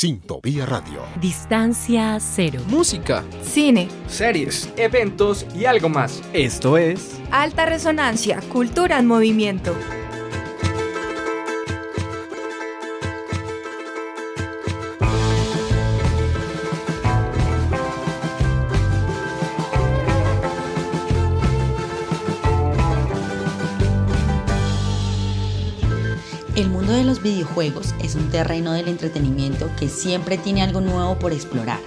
Sintopía Radio. Distancia cero. Música. Cine. Series, eventos y algo más. Esto es Alta Resonancia, Cultura en Movimiento. Videojuegos es un terreno del entretenimiento que siempre tiene algo nuevo por explorar.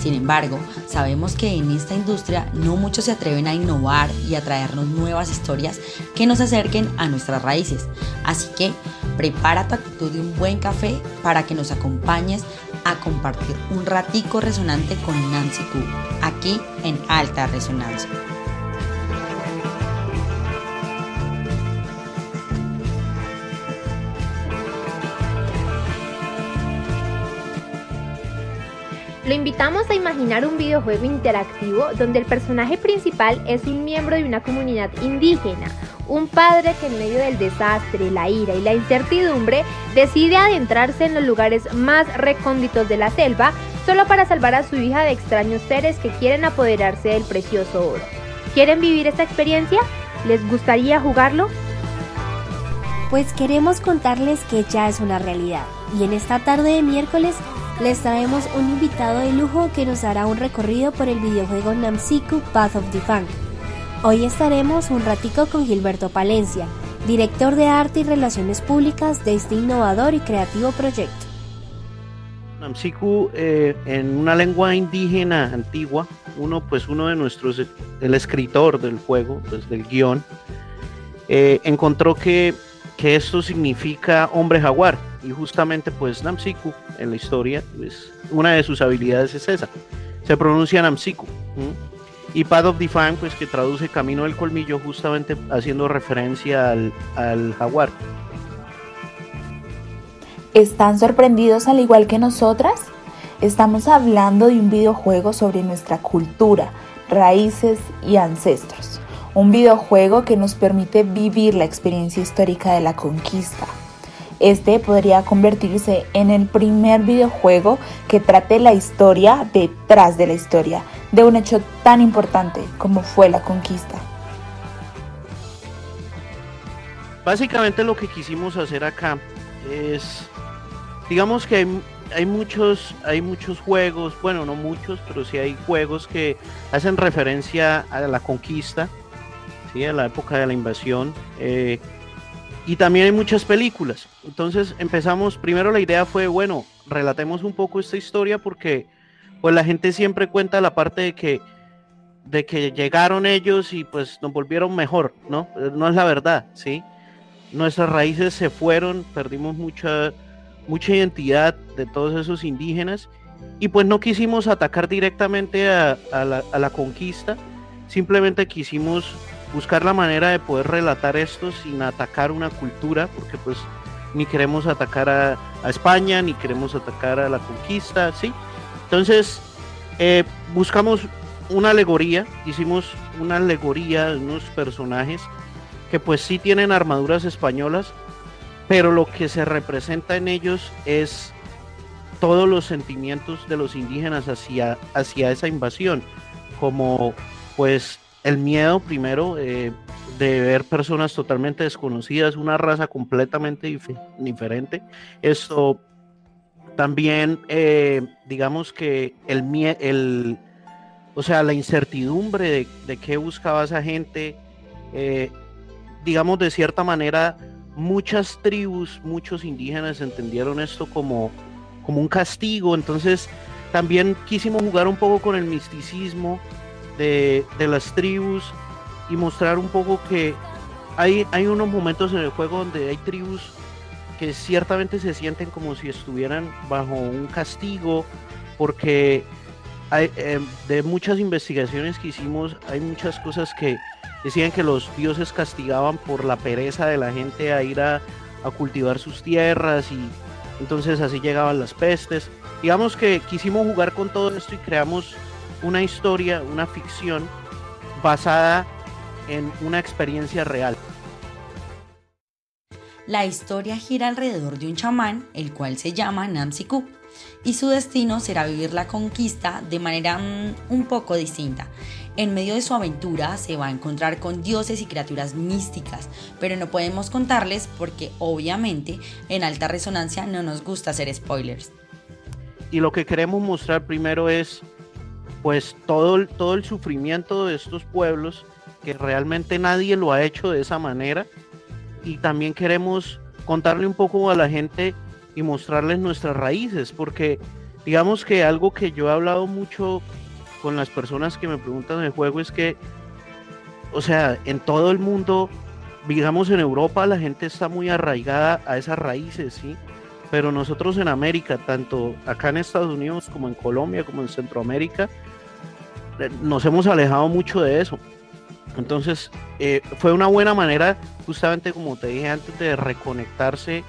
Sin embargo, sabemos que en esta industria no muchos se atreven a innovar y a traernos nuevas historias que nos acerquen a nuestras raíces. Así que prepara tu actitud de un buen café para que nos acompañes a compartir un ratico resonante con Nancy Q, aquí en Alta Resonancia. Lo invitamos a imaginar un videojuego interactivo donde el personaje principal es un miembro de una comunidad indígena, un padre que en medio del desastre, la ira y la incertidumbre decide adentrarse en los lugares más recónditos de la selva solo para salvar a su hija de extraños seres que quieren apoderarse del precioso oro. ¿Quieren vivir esta experiencia? ¿Les gustaría jugarlo? Pues queremos contarles que ya es una realidad y en esta tarde de miércoles les traemos un invitado de lujo que nos hará un recorrido por el videojuego Namsiku Path of the Funk. Hoy estaremos un ratico con Gilberto Palencia, director de arte y relaciones públicas de este innovador y creativo proyecto. Namsiku eh, en una lengua indígena antigua, uno pues uno de nuestros, el escritor del juego, pues del guion, eh, encontró que, que esto significa hombre jaguar y justamente pues Namsiku en la historia, pues una de sus habilidades es esa, se pronuncia Namsiku. Y Path of Define pues que traduce Camino del Colmillo justamente haciendo referencia al, al jaguar. ¿Están sorprendidos al igual que nosotras? Estamos hablando de un videojuego sobre nuestra cultura, raíces y ancestros. Un videojuego que nos permite vivir la experiencia histórica de la conquista. Este podría convertirse en el primer videojuego que trate la historia detrás de la historia de un hecho tan importante como fue la conquista. Básicamente lo que quisimos hacer acá es digamos que hay, muchos, hay muchos juegos, bueno, no muchos, pero sí hay juegos que hacen referencia a la conquista, ¿sí? a la época de la invasión. Eh, y también hay muchas películas. Entonces empezamos, primero la idea fue, bueno, relatemos un poco esta historia porque pues la gente siempre cuenta la parte de que de que llegaron ellos y pues nos volvieron mejor, ¿no? No es la verdad, ¿sí? Nuestras raíces se fueron, perdimos mucha mucha identidad de todos esos indígenas y pues no quisimos atacar directamente a, la, conquista, simplemente quisimos buscar la manera de poder relatar esto sin atacar una cultura, porque pues ni queremos atacar a, España, ni queremos atacar a la conquista, ¿sí? Entonces, eh, buscamos una alegoría, hicimos una alegoría de unos personajes que pues sí tienen armaduras españolas, pero lo que se representa en ellos es todos los sentimientos de los indígenas hacia, hacia esa invasión, como pues el miedo primero eh, de ver personas totalmente desconocidas, una raza completamente diferente. Esto también, eh, digamos que el, el, o sea, la incertidumbre de, qué buscaba esa gente, eh, digamos de cierta manera muchas tribus, muchos indígenas entendieron esto como, como un castigo, entonces también quisimos jugar un poco con el misticismo de, las tribus y mostrar un poco que hay, hay unos momentos en el juego donde hay tribus que ciertamente se sienten como si estuvieran bajo un castigo, porque hay, eh, de muchas investigaciones que hicimos hay muchas cosas que decían que los dioses castigaban por la pereza de la gente a ir a, cultivar sus tierras y entonces así llegaban las pestes. Digamos que quisimos jugar con todo esto y creamos una historia, una ficción basada en una experiencia real. La historia gira alrededor de un chamán, el cual se llama Namsiku, y su destino será vivir la conquista de manera mm, un poco distinta. En medio de su aventura se va a encontrar con dioses y criaturas místicas, pero no podemos contarles porque obviamente en alta resonancia no nos gusta hacer spoilers. Y lo que queremos mostrar primero es pues todo, todo el sufrimiento de estos pueblos, que realmente nadie lo ha hecho de esa manera. Y también queremos contarle un poco a la gente y mostrarles nuestras raíces, porque digamos que algo que yo he hablado mucho con las personas que me preguntan del juego es que, o sea, en todo el mundo, digamos en Europa, la gente está muy arraigada a esas raíces, ¿sí? Pero nosotros en América, tanto acá en Estados Unidos como en Colombia, como en Centroamérica, nos hemos alejado mucho de eso. Entonces, eh, fue una buena manera, justamente como te dije antes, de reconectarse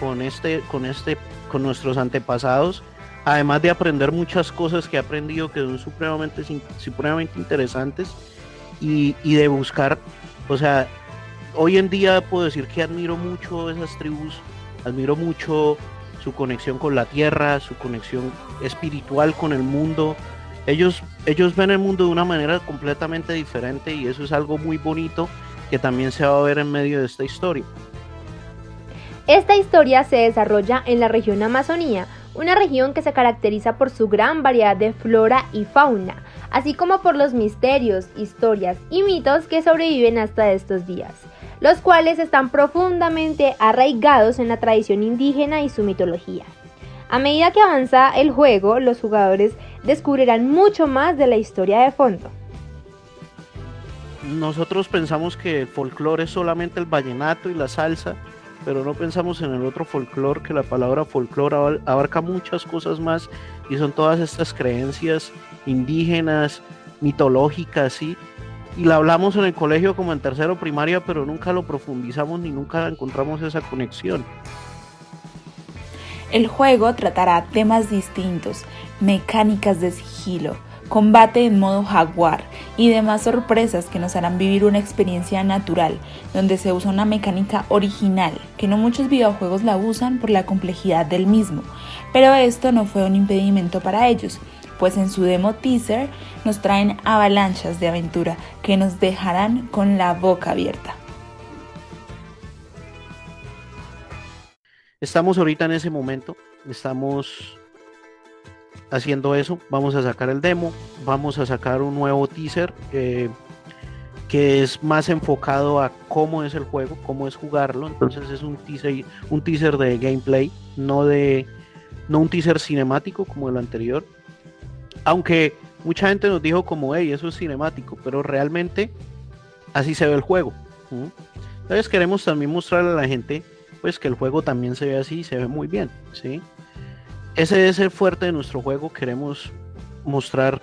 con este, con este, con nuestros antepasados además de aprender muchas cosas que he aprendido que son supremamente, supremamente interesantes y, de buscar, o sea, hoy en día puedo decir que admiro mucho esas tribus, admiro mucho su conexión con la tierra, su conexión espiritual con el mundo. Ellos, ellos ven el mundo de una manera completamente diferente y eso es algo muy bonito que también se va a ver en medio de esta historia. Esta historia se desarrolla en la región Amazonía, una región que se caracteriza por su gran variedad de flora y fauna, así como por los misterios, historias y mitos que sobreviven hasta estos días, los cuales están profundamente arraigados en la tradición indígena y su mitología. A medida que avanza el juego, los jugadores descubrirán mucho más de la historia de fondo. Nosotros pensamos que el folclore es solamente el vallenato y la salsa, pero no pensamos en el otro folclore, que la palabra folclore abarca muchas cosas más y son todas estas creencias indígenas, mitológicas, ¿sí? Y la hablamos en el colegio como en tercero primaria, pero nunca lo profundizamos ni nunca encontramos esa conexión. El juego tratará temas distintos, mecánicas de sigilo, combate en modo jaguar y demás sorpresas que nos harán vivir una experiencia natural, donde se usa una mecánica original, que no muchos videojuegos la usan por la complejidad del mismo, pero esto no fue un impedimento para ellos, pues en su demo teaser nos traen avalanchas de aventura que nos dejarán con la boca abierta. Estamos ahorita en ese momento, estamos haciendo eso. Vamos a sacar el demo, vamos a sacar un nuevo teaser eh, que es más enfocado a cómo es el juego, cómo es jugarlo. Entonces es un teaser, un teaser de gameplay, no de no un teaser cinemático como el anterior. Aunque mucha gente nos dijo como, hey, eso es cinemático, pero realmente así se ve el juego. Entonces queremos también mostrarle a la gente pues que el juego también se ve así, se ve muy bien, ¿sí? ese es el fuerte de nuestro juego. Queremos mostrar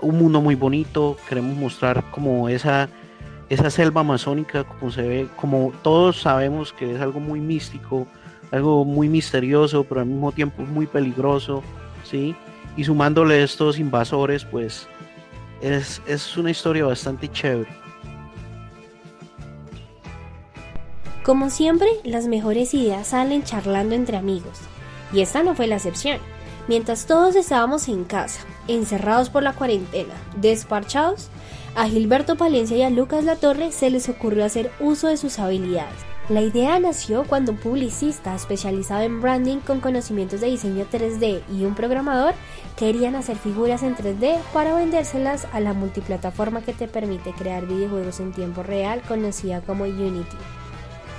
un mundo muy bonito, queremos mostrar como esa, esa selva amazónica, como se ve, como todos sabemos que es algo muy místico, algo muy misterioso, pero al mismo tiempo muy peligroso, ¿sí? Y sumándole estos invasores, pues es, es una historia bastante chévere. Como siempre, las mejores ideas salen charlando entre amigos. Y esta no fue la excepción. Mientras todos estábamos en casa, encerrados por la cuarentena, desparchados, a Gilberto Palencia y a Lucas Latorre se les ocurrió hacer uso de sus habilidades. La idea nació cuando un publicista especializado en branding con conocimientos de diseño 3D y un programador querían hacer figuras en 3D para vendérselas a la multiplataforma que te permite crear videojuegos en tiempo real conocida como Unity.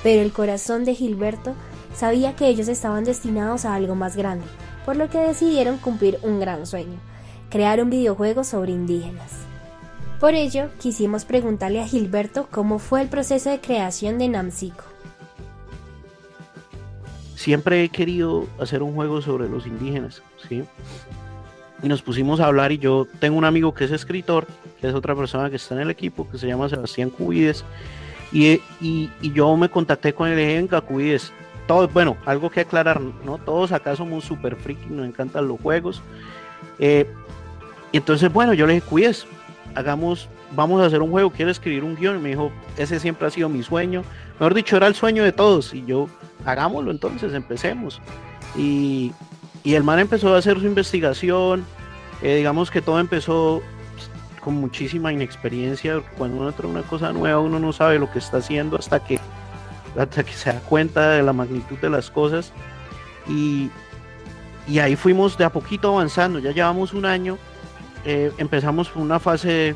Pero el corazón de Gilberto sabía que ellos estaban destinados a algo más grande, por lo que decidieron cumplir un gran sueño, crear un videojuego sobre indígenas. Por ello, quisimos preguntarle a Gilberto cómo fue el proceso de creación de Namsico. Siempre he querido hacer un juego sobre los indígenas, ¿sí? Y nos pusimos a hablar y yo tengo un amigo que es escritor, que es otra persona que está en el equipo, que se llama Sebastián Cubides, y, y, yo me contacté con él y dije, Cubides, todos, bueno, algo que aclarar, ¿no? Todos acá somos super friki, nos encantan los juegos. Eh, entonces, bueno, yo le dije, cuides, hagamos, vamos a hacer un juego, quiero escribir un guion. Y me dijo, ese siempre ha sido mi sueño. Mejor dicho, era el sueño de todos. Y yo, hagámoslo entonces, empecemos. Y, y el man empezó a hacer su investigación, eh, digamos que todo empezó con muchísima inexperiencia, cuando uno entra una cosa nueva uno no sabe lo que está haciendo hasta que, hasta que se da cuenta de la magnitud de las cosas. Y, y ahí fuimos de a poquito avanzando, ya llevamos un año, eh, empezamos una fase,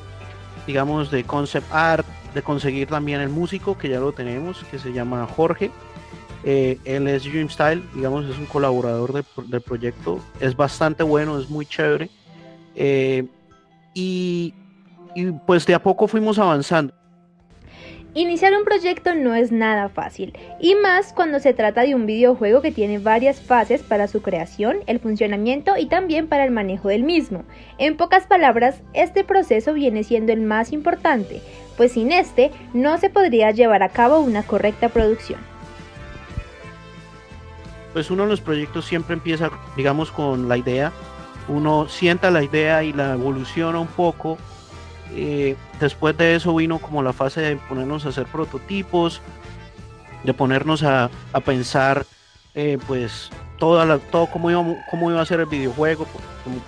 digamos, de concept art, de conseguir también el músico, que ya lo tenemos, que se llama Jorge. Eh, él es Dream Style, digamos, es un colaborador del proyecto, es bastante bueno, es muy chévere. Eh, y, pues de a poco fuimos avanzando. Iniciar un proyecto no es nada fácil, y más cuando se trata de un videojuego que tiene varias fases para su creación, el funcionamiento y también para el manejo del mismo. En pocas palabras, este proceso viene siendo el más importante, pues sin este no se podría llevar a cabo una correcta producción. Pues uno de los proyectos siempre empieza, digamos, con la idea, uno sienta la idea y la evoluciona un poco. Eh, después de eso vino como la fase de ponernos a hacer prototipos, de ponernos a, pensar eh, pues toda la, todo cómo iba, cómo iba a ser el videojuego,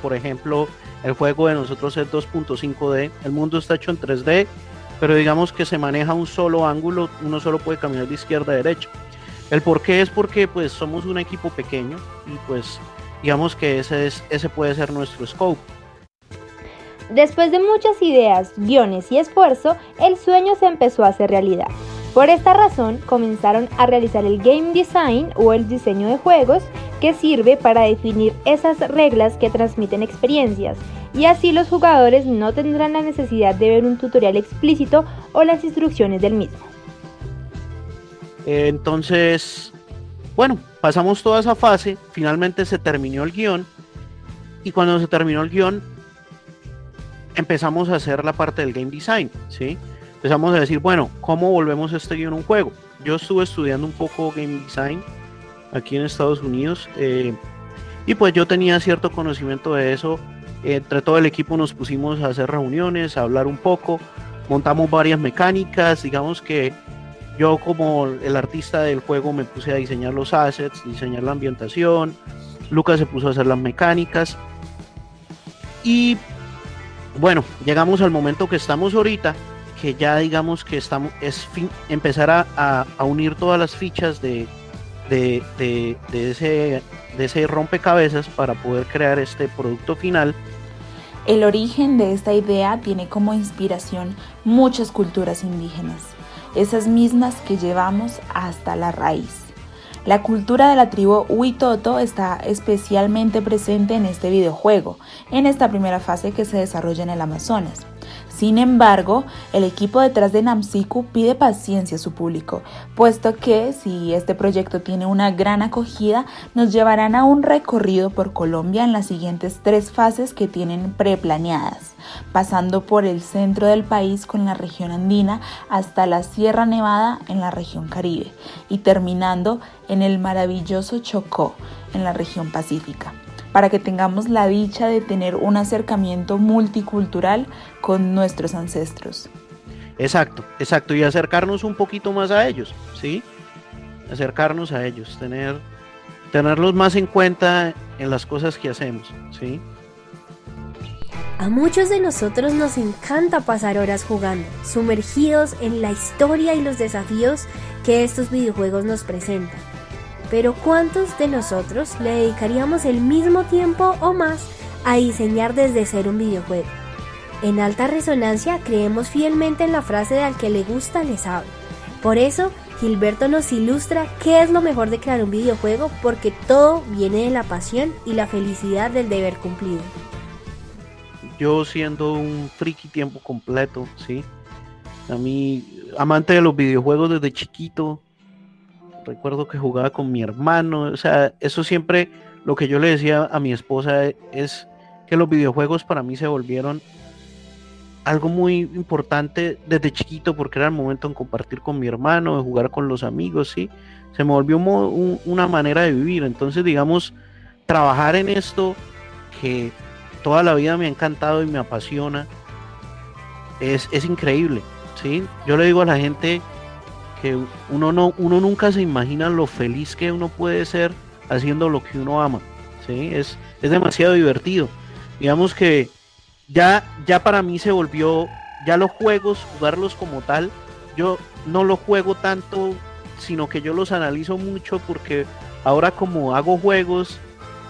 por ejemplo el juego de nosotros es 2.5D, el mundo está hecho en 3D, pero digamos que se maneja un solo ángulo, uno solo puede caminar de izquierda a derecha. El por qué es porque pues somos un equipo pequeño y pues digamos que ese, es, ese puede ser nuestro scope. Después de muchas ideas, guiones y esfuerzo, el sueño se empezó a hacer realidad. Por esta razón comenzaron a realizar el game design o el diseño de juegos que sirve para definir esas reglas que transmiten experiencias y así los jugadores no tendrán la necesidad de ver un tutorial explícito o las instrucciones del mismo. Entonces, bueno, pasamos toda esa fase, finalmente se terminó el guion y cuando se terminó el guion empezamos a hacer la parte del game design, ¿sí? Empezamos a decir, bueno, ¿cómo volvemos este guion a un juego? Yo estuve estudiando un poco game design aquí en Estados Unidos eh, y pues yo tenía cierto conocimiento de eso. Entre todo el equipo nos pusimos a hacer reuniones, a hablar un poco, montamos varias mecánicas, digamos que yo como el artista del juego me puse a diseñar los assets, diseñar la ambientación, Lucas se puso a hacer las mecánicas. Y bueno, llegamos al momento que estamos ahorita, que ya digamos que estamos, es empezar a, unir todas las fichas de, de, ese, de ese rompecabezas para poder crear este producto final. El origen de esta idea tiene como inspiración muchas culturas indígenas esas mismas que llevamos hasta la raíz. La cultura de la tribu Huitoto está especialmente presente en este videojuego, en esta primera fase que se desarrolla en el Amazonas. Sin embargo, el equipo detrás de Namsiku pide paciencia a su público, puesto que si este proyecto tiene una gran acogida, nos llevarán a un recorrido por Colombia en las siguientes tres fases que tienen preplaneadas, pasando por el centro del país con la región andina hasta la Sierra Nevada en la región Caribe y terminando en el maravilloso Chocó en la región Pacífica para que tengamos la dicha de tener un acercamiento multicultural con nuestros ancestros. Exacto, exacto, y acercarnos un poquito más a ellos, ¿sí? Acercarnos a ellos, tener, tenerlos más en cuenta en las cosas que hacemos, ¿sí? A muchos de nosotros nos encanta pasar horas jugando, sumergidos en la historia y los desafíos que estos videojuegos nos presentan. Pero ¿cuántos de nosotros le dedicaríamos el mismo tiempo o más a diseñar desde ser un videojuego? En alta resonancia creemos fielmente en la frase de al que le gusta le sabe. Por eso, Gilberto nos ilustra qué es lo mejor de crear un videojuego porque todo viene de la pasión y la felicidad del deber cumplido. Yo siendo un friki tiempo completo, ¿sí? A mí, amante de los videojuegos desde chiquito, recuerdo que jugaba con mi hermano, o sea, eso siempre lo que yo le decía a mi esposa es que los videojuegos para mí se volvieron algo muy importante desde chiquito porque era el momento en compartir con mi hermano, de jugar con los amigos, sí, se me volvió una manera de vivir, entonces digamos, trabajar en esto que toda la vida me ha encantado y me apasiona, es, es increíble, sí, yo le digo a la gente, que uno no uno nunca se imagina lo feliz que uno puede ser haciendo lo que uno ama ¿sí? Es, es demasiado divertido. Digamos que ya, ya para mí se volvió, ya los juegos, jugarlos como tal, yo no los juego tanto, sino que yo los analizo mucho porque ahora como hago juegos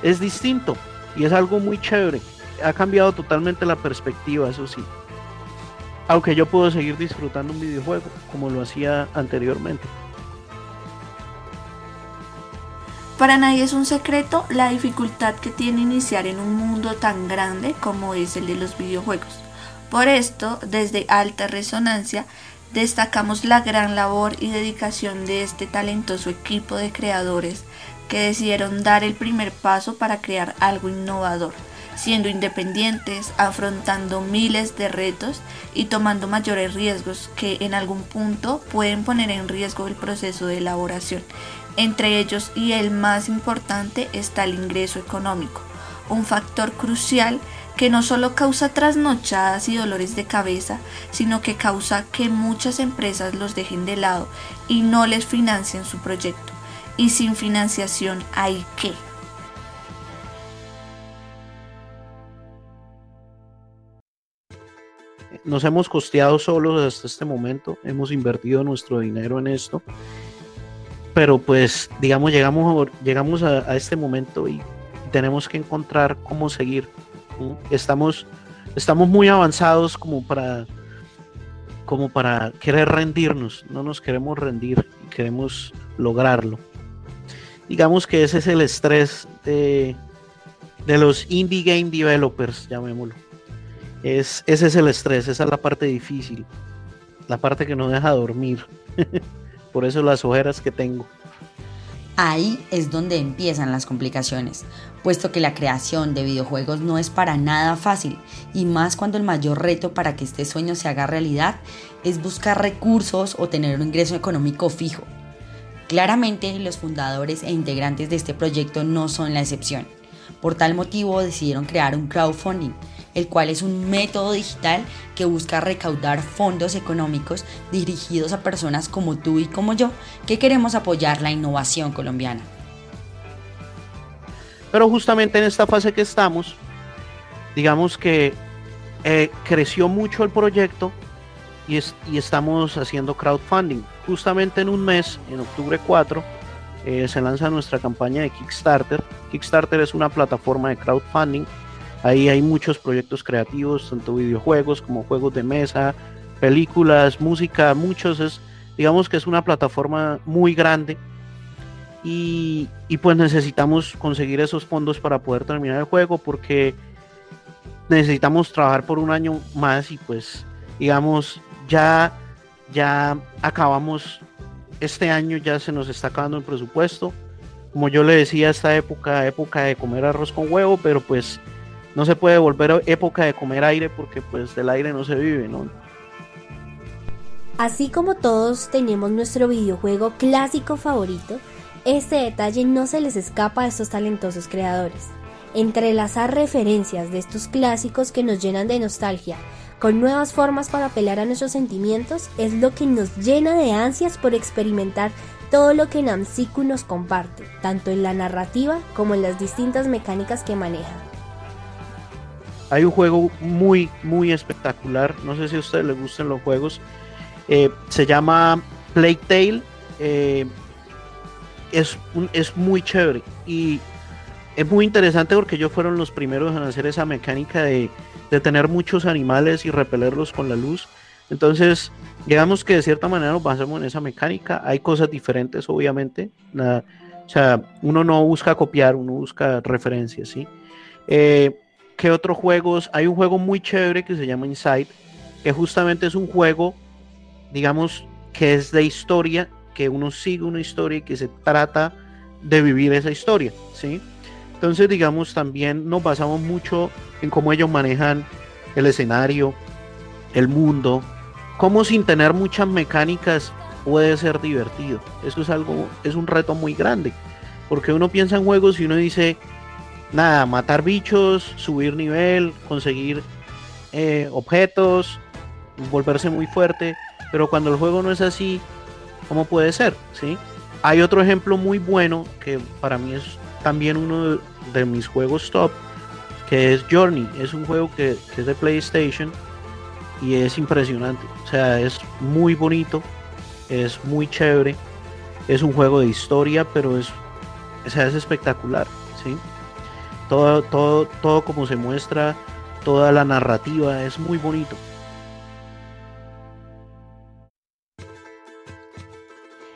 es distinto y es algo muy chévere. Ha cambiado totalmente la perspectiva, eso sí. Aunque yo puedo seguir disfrutando un videojuego como lo hacía anteriormente. Para nadie es un secreto la dificultad que tiene iniciar en un mundo tan grande como es el de los videojuegos. Por esto, desde Alta Resonancia, destacamos la gran labor y dedicación de este talentoso equipo de creadores que decidieron dar el primer paso para crear algo innovador, siendo independientes, afrontando miles de retos y tomando mayores riesgos que en algún punto pueden poner en riesgo el proceso de elaboración entre ellos y el más importante está el ingreso económico, un factor crucial que no solo causa trasnochadas y dolores de cabeza, sino que causa que muchas empresas los dejen de lado y no les financien su proyecto. Y sin financiación hay qué. Nos hemos costeado solos hasta este momento, hemos invertido nuestro dinero en esto pero pues digamos llegamos llegamos a, este momento y tenemos que encontrar cómo seguir estamos estamos muy avanzados como para como para querer rendirnos no nos queremos rendir queremos lograrlo. Digamos que ese es el estrés de, de los indie game developers llamémoslo es, ese es el estrés esa es la parte difícil la parte que no deja dormir por eso las ojeras que tengo. Ahí es donde empiezan las complicaciones, puesto que la creación de videojuegos no es para nada fácil, y más cuando el mayor reto para que este sueño se haga realidad es buscar recursos o tener un ingreso económico fijo. Claramente los fundadores e integrantes de este proyecto no son la excepción. Por tal motivo decidieron crear un crowdfunding, el cual es un método digital que busca recaudar fondos económicos dirigidos a personas como tú y como yo que queremos apoyar la innovación colombiana. Pero justamente en esta fase que estamos, digamos que eh, creció mucho el proyecto y, y, estamos haciendo crowdfunding. Justamente en un mes, en octubre 4, eh, se lanza nuestra campaña de Kickstarter. Kickstarter es una plataforma de crowdfunding Ahí hay muchos proyectos creativos, tanto videojuegos como juegos de mesa, películas, música, muchos. Es, digamos que es una plataforma muy grande y, pues necesitamos conseguir esos fondos para poder terminar el juego porque necesitamos trabajar por un año más y pues digamos ya ya acabamos este año ya se nos está acabando el presupuesto como yo le decía esta época época de comer arroz con huevo pero pues no se puede volver época de comer aire porque pues del aire no se vive, ¿no? Así como todos tenemos nuestro videojuego clásico favorito, este detalle no se les escapa a estos talentosos creadores. Entrelazar referencias de estos clásicos que nos llenan de nostalgia con nuevas formas para apelar a nuestros sentimientos es lo que nos llena de ansias por experimentar todo lo que Namsiku nos comparte, tanto en la narrativa como en las distintas mecánicas que maneja. Hay un juego muy, muy espectacular. No sé si a ustedes les gustan los juegos. Eh, se llama Plague Tale. Eh, es, es muy chévere. Y es muy interesante porque ellos fueron los primeros en hacer esa mecánica de, tener muchos animales y repelerlos con la luz. Entonces, digamos que de cierta manera nos basamos en esa mecánica. Hay cosas diferentes, obviamente. o sea, uno no busca copiar, uno busca referencias, ¿sí? Eh, ¿Qué otros juegos? Hay un juego muy chévere que se llama Inside, que justamente es un juego, digamos, que es de historia, que uno sigue una historia y que se trata de vivir esa historia, ¿sí? Entonces, digamos, también nos basamos mucho en cómo ellos manejan el escenario, el mundo, cómo sin tener muchas mecánicas puede ser divertido. Eso es algo, es un reto muy grande, porque uno piensa en juegos y uno dice, nada, matar bichos, subir nivel, conseguir eh, objetos, volverse muy fuerte. Pero cuando el juego no es así, ¿cómo puede ser? ¿Sí? Hay otro ejemplo muy bueno que para mí es también uno de, mis juegos top, que es Journey. Es un juego que, que, es de PlayStation y es impresionante. O sea, es muy bonito, es muy chévere. Es un juego de historia, pero es, o sea, es espectacular. ¿sí? Todo, todo, todo como se muestra, toda la narrativa es muy bonito.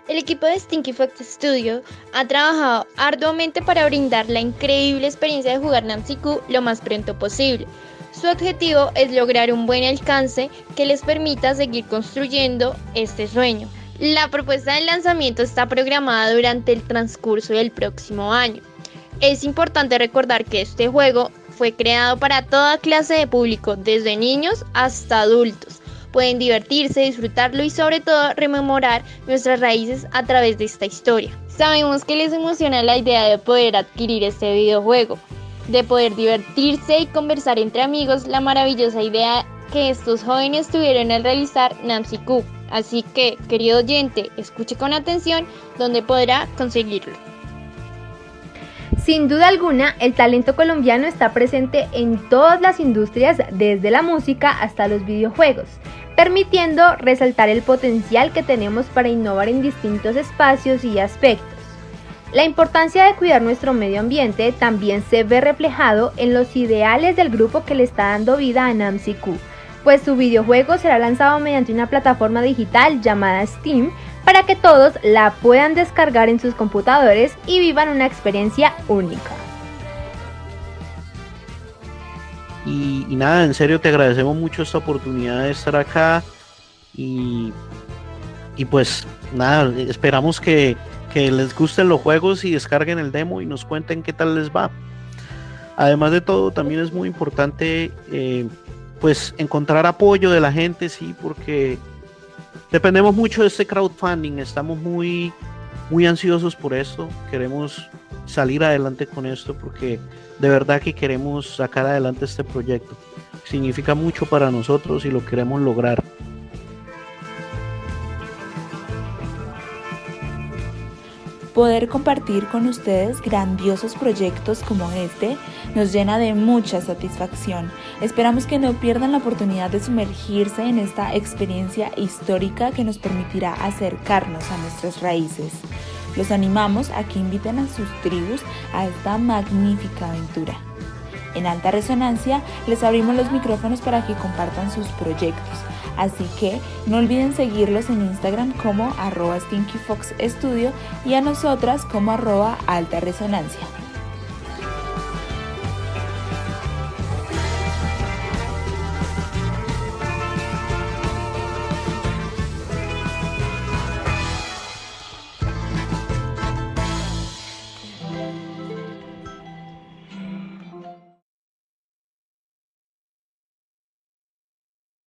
El equipo de Stinky Fox Studio ha trabajado arduamente para brindar la increíble experiencia de jugar Nancy Q lo más pronto posible. Su objetivo es lograr un buen alcance que les permita seguir construyendo este sueño. La propuesta de lanzamiento está programada durante el transcurso del próximo año. Es importante recordar que este juego fue creado para toda clase de público, desde niños hasta adultos pueden divertirse, disfrutarlo y sobre todo rememorar nuestras raíces a través de esta historia. Sabemos que les emociona la idea de poder adquirir este videojuego, de poder divertirse y conversar entre amigos, la maravillosa idea que estos jóvenes tuvieron al realizar Nancy Q. Así que, querido oyente, escuche con atención donde podrá conseguirlo. Sin duda alguna, el talento colombiano está presente en todas las industrias, desde la música hasta los videojuegos permitiendo resaltar el potencial que tenemos para innovar en distintos espacios y aspectos. La importancia de cuidar nuestro medio ambiente también se ve reflejado en los ideales del grupo que le está dando vida a Namsi pues su videojuego será lanzado mediante una plataforma digital llamada Steam para que todos la puedan descargar en sus computadores y vivan una experiencia única. Y, nada, en serio te agradecemos mucho esta oportunidad de estar acá. Y, y pues nada, esperamos que, les gusten los juegos y descarguen el demo y nos cuenten qué tal les va. Además de todo, también es muy importante eh, pues encontrar apoyo de la gente, sí, porque dependemos mucho de este crowdfunding, estamos muy, muy ansiosos por esto, queremos salir adelante con esto porque de verdad que queremos sacar adelante este proyecto. Significa mucho para nosotros y lo queremos lograr. Poder compartir con ustedes grandiosos proyectos como este nos llena de mucha satisfacción. Esperamos que no pierdan la oportunidad de sumergirse en esta experiencia histórica que nos permitirá acercarnos a nuestras raíces. Los animamos a que inviten a sus tribus a esta magnífica aventura. En alta resonancia les abrimos los micrófonos para que compartan sus proyectos. Así que no olviden seguirlos en Instagram como arroba Studio y a nosotras como arroba alta resonancia.